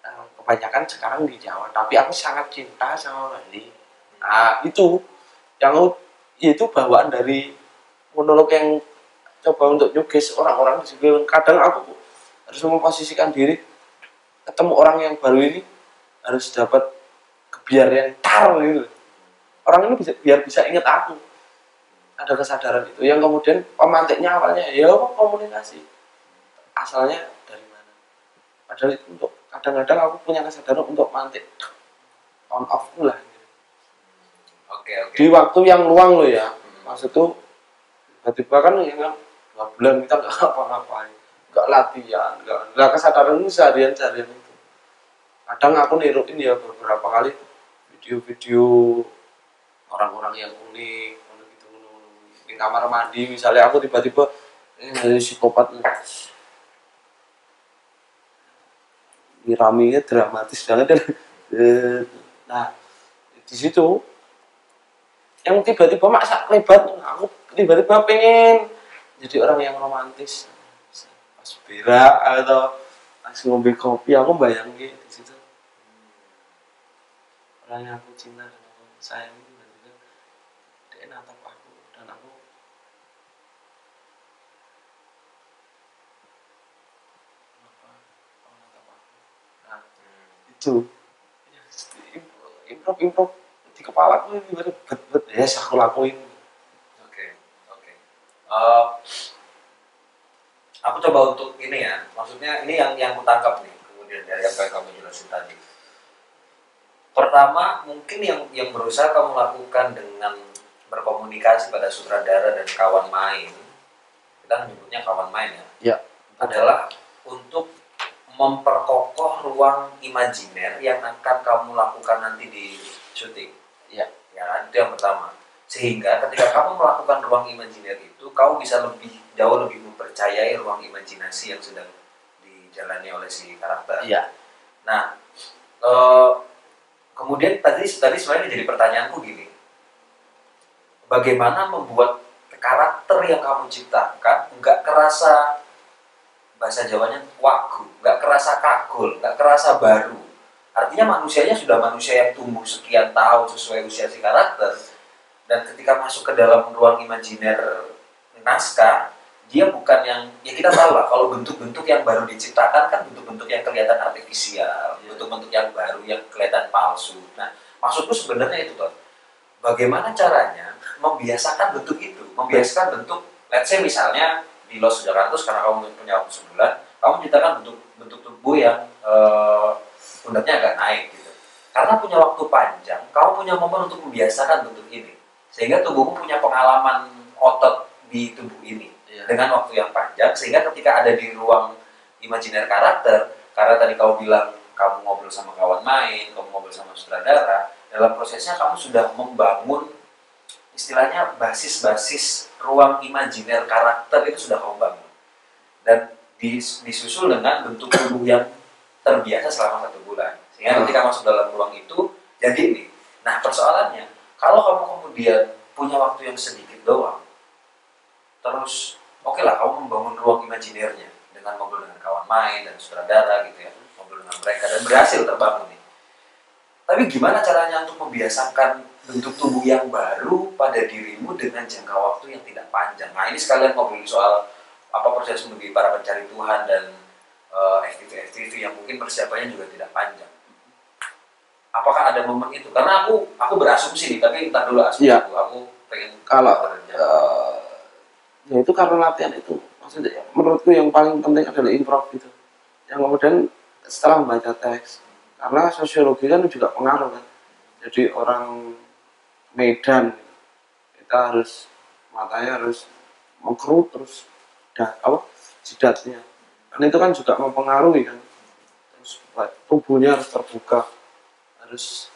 uh, kebanyakan sekarang di Jawa. Tapi aku sangat cinta sama Bali. Nah itu yang itu bawaan dari monolog yang coba untuk nyugis orang-orang di sini kadang aku harus memposisikan diri ketemu orang yang baru ini harus dapat biar yang tar gitu. Orang ini bisa biar bisa ingat aku. Ada kesadaran itu. Yang kemudian pemantiknya awalnya ya komunikasi? Asalnya dari mana? Padahal itu untuk kadang-kadang aku punya kesadaran untuk mantik. On off lah oke oke. Di waktu yang luang loh ya. Maksud tuh tiba-tiba kan ya kan dua bulan kita nggak [laughs] apa-ngapain nggak latihan nggak kesadaran itu seharian seharian itu. Kadang aku niruin ya beberapa kali video-video orang-orang yang unik gitu di kamar mandi misalnya aku tiba-tiba eh, dari psikopat iraminya dramatis banget. [laughs] Eh, nah di situ yang tiba-tiba maksa lebat aku tiba-tiba pengen jadi orang yang romantis. Pas berak atau pas ngombe kopi aku bayangin di situ. Orang yang aku cinta dan aku sayang itu tiba-tiba kan dia natap aku dan aku kenapa oh, natap aku. Nah, itu. Iya, improv improv di kepala aku ini bet bet ya aku lakuin Oke, oke. Eh, aku coba untuk ini ya, maksudnya ini yang yang aku tangkap nih, kemudian dari apa yang kamu jelasin tadi. Pertama, mungkin yang yang berusaha kamu lakukan dengan berkomunikasi pada sutradara dan kawan main, kita menyebutnya kawan main ya, Ya. adalah untuk memperkokoh ruang imajiner yang akan kamu lakukan nanti di syuting. Ya. Ya, itu yang pertama sehingga ketika kamu melakukan ruang imajiner itu kamu bisa lebih jauh lebih mempercayai ruang imajinasi yang sedang dijalani oleh si karakter. iya Nah, eh, kemudian tadi tadi sebenarnya jadi pertanyaanku gini, bagaimana membuat karakter yang kamu ciptakan nggak kerasa bahasa Jawanya wagu, nggak kerasa kagul, nggak kerasa baru. Artinya manusianya sudah manusia yang tumbuh sekian tahun sesuai usia si karakter, dan ketika masuk ke dalam ruang imajiner naskah, dia bukan yang ya kita tahu lah kalau bentuk-bentuk yang baru diciptakan kan bentuk-bentuk yang kelihatan artifisial, Iya. bentuk-bentuk yang baru yang kelihatan palsu. Nah, maksudku sebenarnya itu tuh, bagaimana caranya membiasakan bentuk itu, membiasakan bentuk, let's say misalnya di Los Jakarta karena kamu punya waktu sebulan, kamu menciptakan bentuk bentuk tubuh yang eh, pundaknya agak naik gitu. Karena punya waktu panjang, kamu punya momen untuk membiasakan bentuk ini, sehingga tubuhmu punya pengalaman otot di tubuh ini. Iya. Dengan waktu yang panjang sehingga ketika ada di ruang imajiner karakter karena tadi kamu bilang kamu ngobrol sama kawan main kamu ngobrol sama sutradara dalam prosesnya kamu sudah membangun istilahnya basis-basis ruang imajiner karakter itu sudah kamu bangun. Dan dis- disusul dengan bentuk tubuh yang terbiasa selama satu bulan sehingga Hmm. ketika masuk dalam ruang itu jadi ini. Nah persoalannya kalau kamu kemudian punya waktu yang sedikit doang terus oke lah kamu membangun ruang imajinernya dengan ngobrol dengan kawan main dan sutradara gitu ya ngobrol dengan mereka dan berhasil terbangun nih tapi gimana caranya untuk membiasakan bentuk tubuh yang baru pada dirimu dengan jangka waktu yang tidak panjang? Nah ini sekalian ngobrolin soal apa proses menjadi para pencari Tuhan dan FTV-FTV yang mungkin persiapannya juga tidak panjang. Apakah ada momen itu? Karena aku aku berasumsi nih tapi entah dulu asumsi Iya. aku. Aku pengen Kalau- bekerja. Eh, ya itu karena latihan itu. Maksudnya menurutku yang paling penting adalah improv itu yang kemudian setelah membaca teks karena sosiologi kan juga pengaruh kan. Jadi orang Medan kita harus matanya harus mengkerut terus dah apa jidatnya kan itu kan juga mempengaruhi kan. Terus tubuhnya harus terbuka. Harus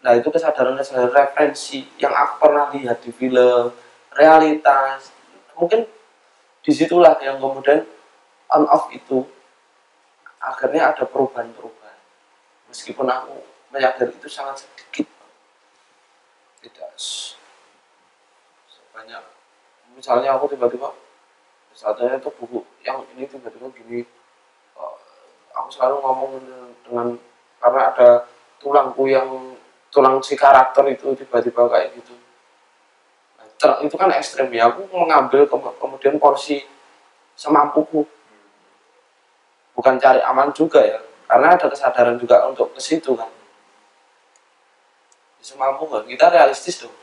nah itu kesadaran kesadaran referensi yang aku pernah lihat di film realitas mungkin di situlah yang kemudian on off itu akhirnya ada perubahan-perubahan. Meskipun aku menyadari itu sangat sedikit. Tidak sebanyak misalnya aku tiba-tiba saatnya itu buku yang ini tiba-tiba gini eh, aku selalu ngomong dengan karena ada tulangku yang tulang si karakter itu tiba-tiba kayak gitu. Nah, ter- itu kan ekstrem ya aku mengambil ke- kemudian porsi semampuku. Bukan cari aman juga ya karena ada kesadaran juga untuk ke situ kan. Semampu nggak kita realistis dong.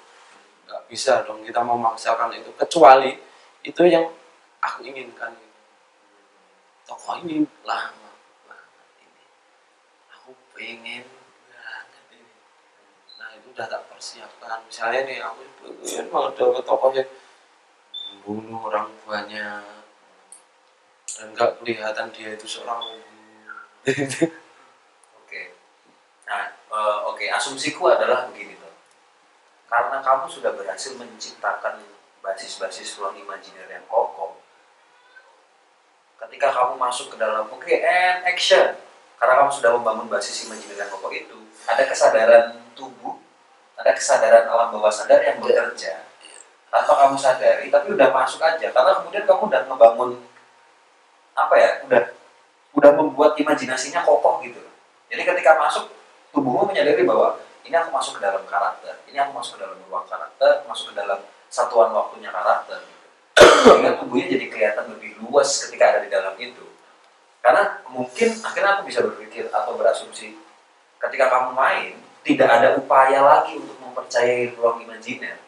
Nggak bisa dong kita memaksakan itu kecuali itu yang aku inginkan tokoh ini lama banget ini aku pengen ini nah itu udah tak persiapkan misalnya nih aku pengen banget dapat tokoh yang membunuh orang tuanya dan nggak kelihatan dia itu seorang [laughs] Oke. Nah, eh, oke, asumsiku adalah begini tuh. Karena kamu sudah berhasil menciptakan basis-basis ruang imajiner yang kokoh. Ketika kamu masuk ke dalam, oke, and action. Karena kamu sudah membangun basis yang kokoh itu, ada kesadaran tubuh, ada kesadaran alam bawah sadar yang bekerja tanpa kamu sadari, tapi udah masuk aja. Karena kemudian kamu udah ngebangun apa ya, udah udah membuat imajinasinya kokoh gitu. Jadi ketika masuk, tubuhmu menyadari bahwa ini aku masuk ke dalam karakter, ini aku masuk ke dalam ruang karakter, masuk ke dalam satuan waktunya karakter. Gitu. Sehingga tubuhnya jadi kelihatan lebih luas ketika ada di dalam itu. Karena mungkin akhirnya aku bisa berpikir atau berasumsi, ketika kamu main tidak ada upaya lagi untuk mempercayai ruang imajiner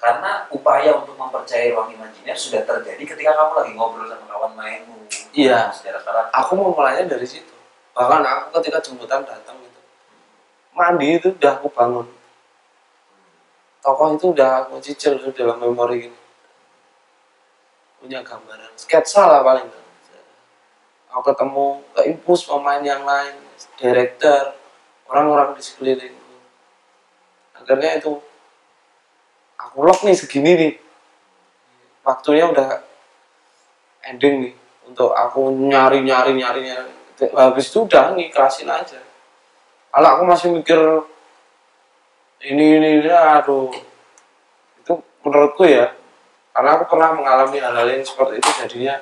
karena upaya untuk mempercayai ruang imajiner sudah terjadi ketika kamu lagi ngobrol sama kawan mainmu Iya. karakter aku mau mulainya dari situ bahkan aku ketika jemputan datang gitu mandi itu udah aku bangun tokoh itu udah aku cicil dalam memori ini punya gambaran sketsa lah paling. Aku ketemu ke impus pemain yang lain director orang-orang di sekelilingku. Akhirnya itu aku lock nih segini nih. Waktunya udah ending nih untuk aku nyari nyari nyari nyari. Habis itu udah ngiklasin aja. Kalau aku masih mikir ini ini, ini aduh. Itu menurutku ya karena aku pernah mengalami hal-hal yang seperti itu jadinya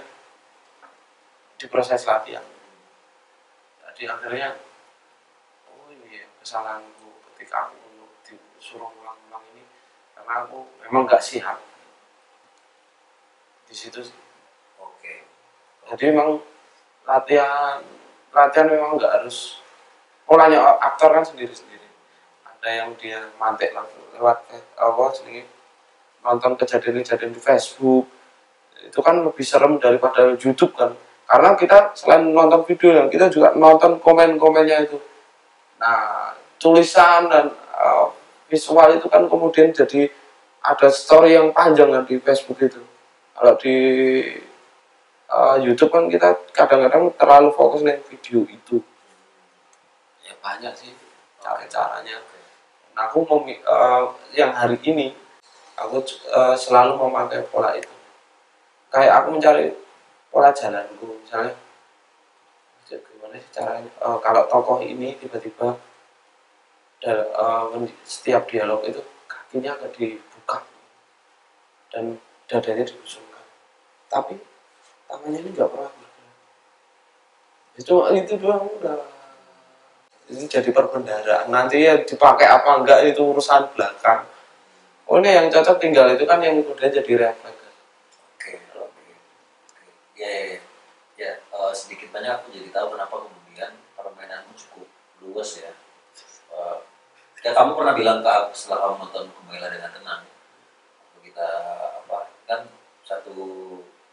di proses latihan. Jadi akhirnya oh ini ya kesalahanku ketika aku disuruh ulang-ulang ini karena aku memang nggak siap. Di situ oke. Jadi memang latihan latihan memang nggak harus polanya aktor kan sendiri sendiri ada yang dia mantek lewat, lewat eh, apa sini nonton kejadian-kejadian di Facebook. Itu kan lebih serem daripada YouTube kan. Karena kita selain nonton video yang kita juga nonton komen-komennya itu. Nah tulisan dan eh, visual itu kan kemudian jadi ada story yang panjang kan di Facebook itu. Kalau di eh, YouTube kan kita kadang-kadang terlalu fokus dengan video itu. Ya banyak sih. Cara-caranya. Nah aku mau eh, yang hari ini aku eh, selalu memakai pola itu. Kayak aku mencari pola jalanku misalnya. Ya gimana sih caranya? Eh, kalau tokoh ini tiba-tiba da- eh, men- setiap dialog itu kakinya agak dibuka dan dadanya dibusungkan tapi tangannya ini nggak pernah bergerak itu itu doang udah. Ini jadi perbendaharaan. Nanti ya dipakai apa enggak itu urusan belakang oh ini yang cocok tinggal itu kan yang kemudian jadi refleks Oke, oke. Ya, ya, ya. Ya, eh, sedikit banyak aku jadi tahu kenapa kemudian permainanmu cukup luas ya. Eh, ya kamu pernah bilang ke aku setelah kamu nonton Kembalilah dengan Tenang, kita apa kan satu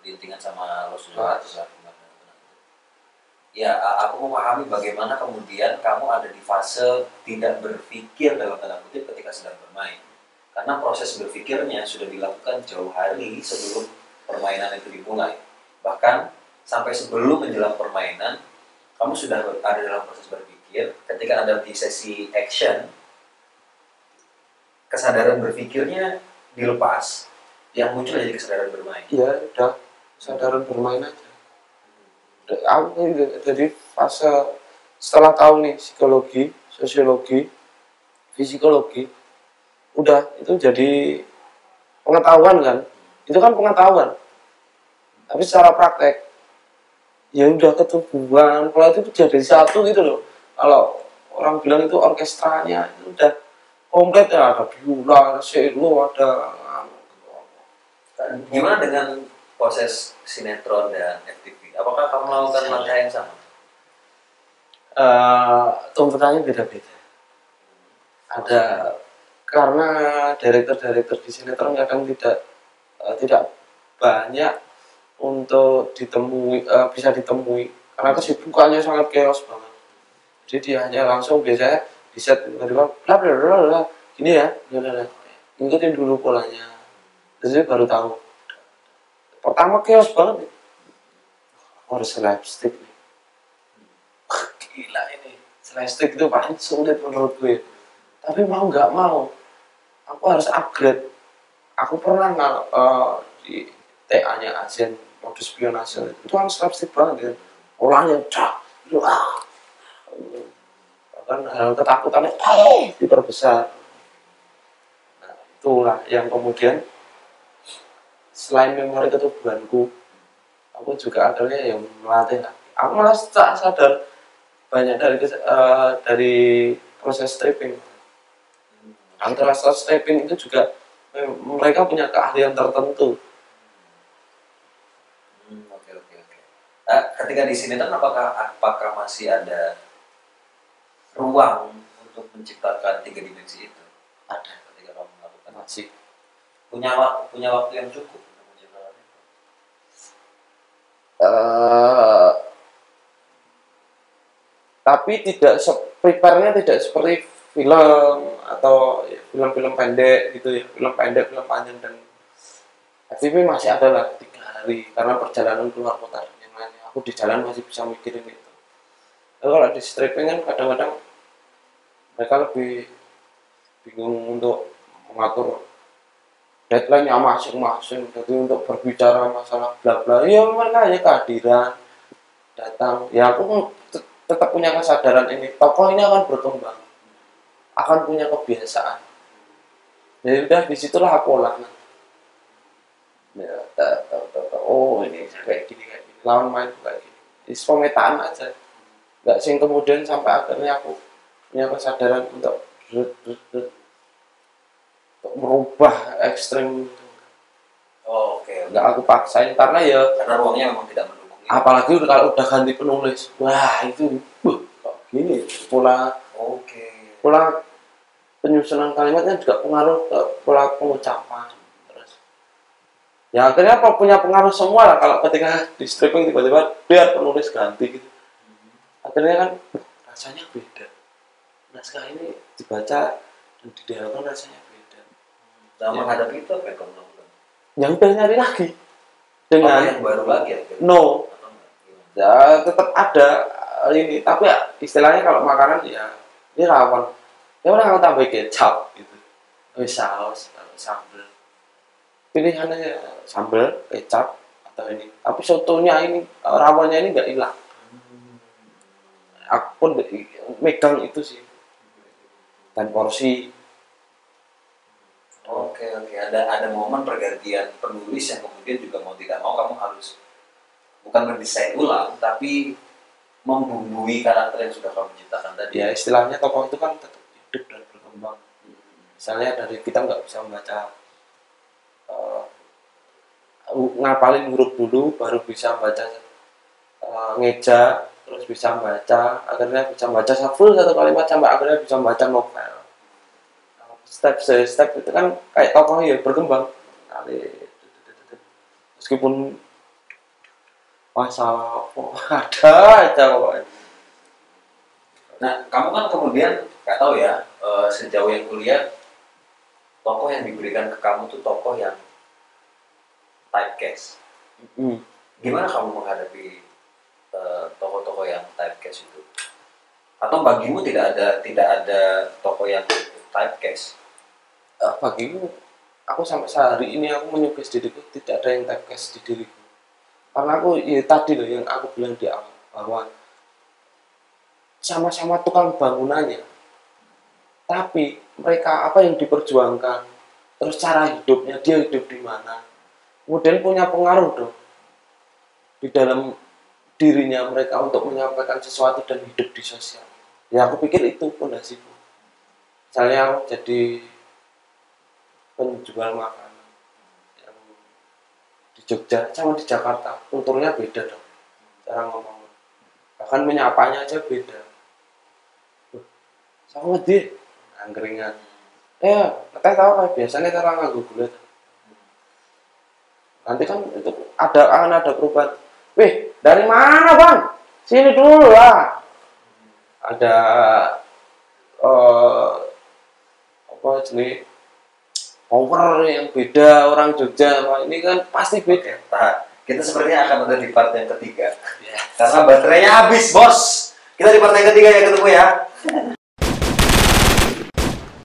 lintingan sama Los itu. Ya, aku memahami bagaimana kemudian kamu ada di fase tidak berpikir dalam tanda kutip ketika sedang bermain. Karena proses berpikirnya sudah dilakukan jauh hari sebelum permainan itu dimulai. Bahkan sampai sebelum menjelang permainan, kamu sudah ada dalam proses berpikir. Ketika ada di sesi action, kesadaran berpikirnya dilepas. Yang muncul jadi kesadaran bermain. ya udah sadaran bermain aja jadi fase setelah tahu nih psikologi sosiologi psikologi udah itu jadi pengetahuan kan itu kan pengetahuan tapi secara praktek ya udah ketubuhan kalau itu jadi satu gitu loh kalau orang bilang itu orkestranya itu udah komplit ya ada biola ada cello ada Gimana dengan proses sinetron dan FTV? Apakah kamu melakukan langkah yang sama? eh tuntutannya beda-beda. Ada karena direktur-direktur di sinetron kadang tidak eh, tidak banyak untuk ditemui eh, bisa ditemui karena kesibukannya sangat chaos banget. Jadi dia hanya langsung biasanya di set tiba-tiba bla bla bla bla gini ya, bla bla bla. ikutin dulu polanya. Terus baru tahu. Pertama chaos banget harus slapstick nih gila ini slapstick itu paling sulit menurut gue tapi mau nggak mau aku harus upgrade. Aku pernah nggak eh, di TA nya Asian modus spionase itu kan slapstick banget ya. Orangnya cak gitu ah. Bahkan hal ketakutannya ah, diperbesar. Nah, itulah yang kemudian selain memori ketubuhanku aku juga akhirnya yang melatih. Aku malah sadar banyak dari eh, dari proses stripping antara proses stripping itu juga eh, mereka punya keahlian tertentu. Hmm, oke oke oke. Nah, ketika di sinetron apakah apakah masih ada ruang menciptakan tiga dimensi itu? Ada. Ketika kamu melakukan? Masih. Punya waktu punya waktu yang cukup untuk menciptakan itu? Eh tapi tidak prepare-nya tidak seperti film atau ya, film-film pendek gitu ya. Film pendek film panjang dan FTV masih ada lah tiga hari karena perjalanan keluar kota dan yang lainnya. Aku di jalan masih bisa mikirin itu. Tapi kalau di stripping kan kadang-kadang mereka lebih bingung untuk mengatur deadline-nya masing-masing. Jadi untuk berbicara masalah bla bla ya mereka hanya kehadiran datang. Ya aku tet- tetap punya kesadaran ini. Tokoh ini akan berkembang akan punya kebiasaan. Ya udah di situlah aku olah. Ya ta- ta- ta- ta- oh ini kayak gini kayak gini. Lawan main kayak gini. Ini pemetaan aja. Nggak sing kemudian sampai akhirnya aku punya kesadaran untuk untuk merubah ekstrim. Oh, oke oke. nggak aku paksain karena ya karena ruangnya memang tidak mendukung. apalagi udah kalau udah ganti penulis. Wah itu buh, kok gini pola oke. pola penyusunan kalimatnya juga pengaruh ke pola pengucapan. Terus ya akhirnya apa punya pengaruh semua lah. Kalau ketika di stripping tiba-tiba biar penulis ganti gitu. Akhirnya kan "Buh, rasanya beda. Naskah ini dibaca dan didialogkan rasanya beda. Nah Ya. menghadapi itu apa yang kamu lakukan? Ya udah nyari lagi. Apa dengan yang baru lagi ya no. Ya tetap ada uh, ini. Tapi ya istilahnya kalau makanan ya ini rawan ya orang tambah kecap gitu. Wis saus atau sambal pilihannya ya sambal kecap atau ini. Tapi sotonya ini rawannya ini nggak hilang. Aku pun megang itu sih. Dan porsi. Oke oke. Ada ada momen pergantian penulis yang kemudian juga mau tidak mau kamu harus bukan mendesain ulang tapi membumbui karakter yang sudah kamu ciptakan tadi. ya istilahnya tokoh itu kan tetap hidup dan berkembang. Misalnya dari kita nggak bisa membaca eh, ngapalin huruf dulu baru bisa baca eh, ngeja terus bisa membaca akhirnya bisa membaca full satu kalimat sampai akhirnya bisa membaca novel. Step by step itu kan kayak tokoh ya berkembang. Meskipun masalah [laughs] oh, ada aja Nah kamu kan kemudian nggak tahu ya sejauh yang kuliah tokoh yang diberikan ke kamu tuh tokoh yang typecast. Hmm. Gimana kamu menghadapi eh, tokoh-tokoh yang typecast itu? Atau bagimu tidak ada tidak ada tokoh yang typecast? Eh, bagiku aku sampai sehari ini aku menyukis diriku tidak ada yang typecast di diriku karena aku ya tadi loh yang aku bilang di awal bahwa sama-sama tukang bangunannya tapi mereka apa yang diperjuangkan? Terus cara hidupnya dia hidup di mana? Kemudian punya pengaruh dong. Di dalam dirinya mereka untuk menyampaikan sesuatu dan hidup di sosial. Ya aku pikir itu pondasiku misalnya aku jadi penjual makanan yang di Jogja sama di Jakarta. Kulturnya beda dong cara ngomong bahkan menyapanya aja beda. Sama dia angkringan ya teh tahu kayak biasanya cara nganggo gula tuh. nanti kan itu ada akan ada perubahan wih dari mana bang sini dulu lah ada eh apa jenis power yang beda orang Jogja ini kan pasti beda Nah, kita sepertinya akan ada di part yang ketiga. ya. Karena baterainya habis, bos. Kita di part yang ketiga ya ketemu ya.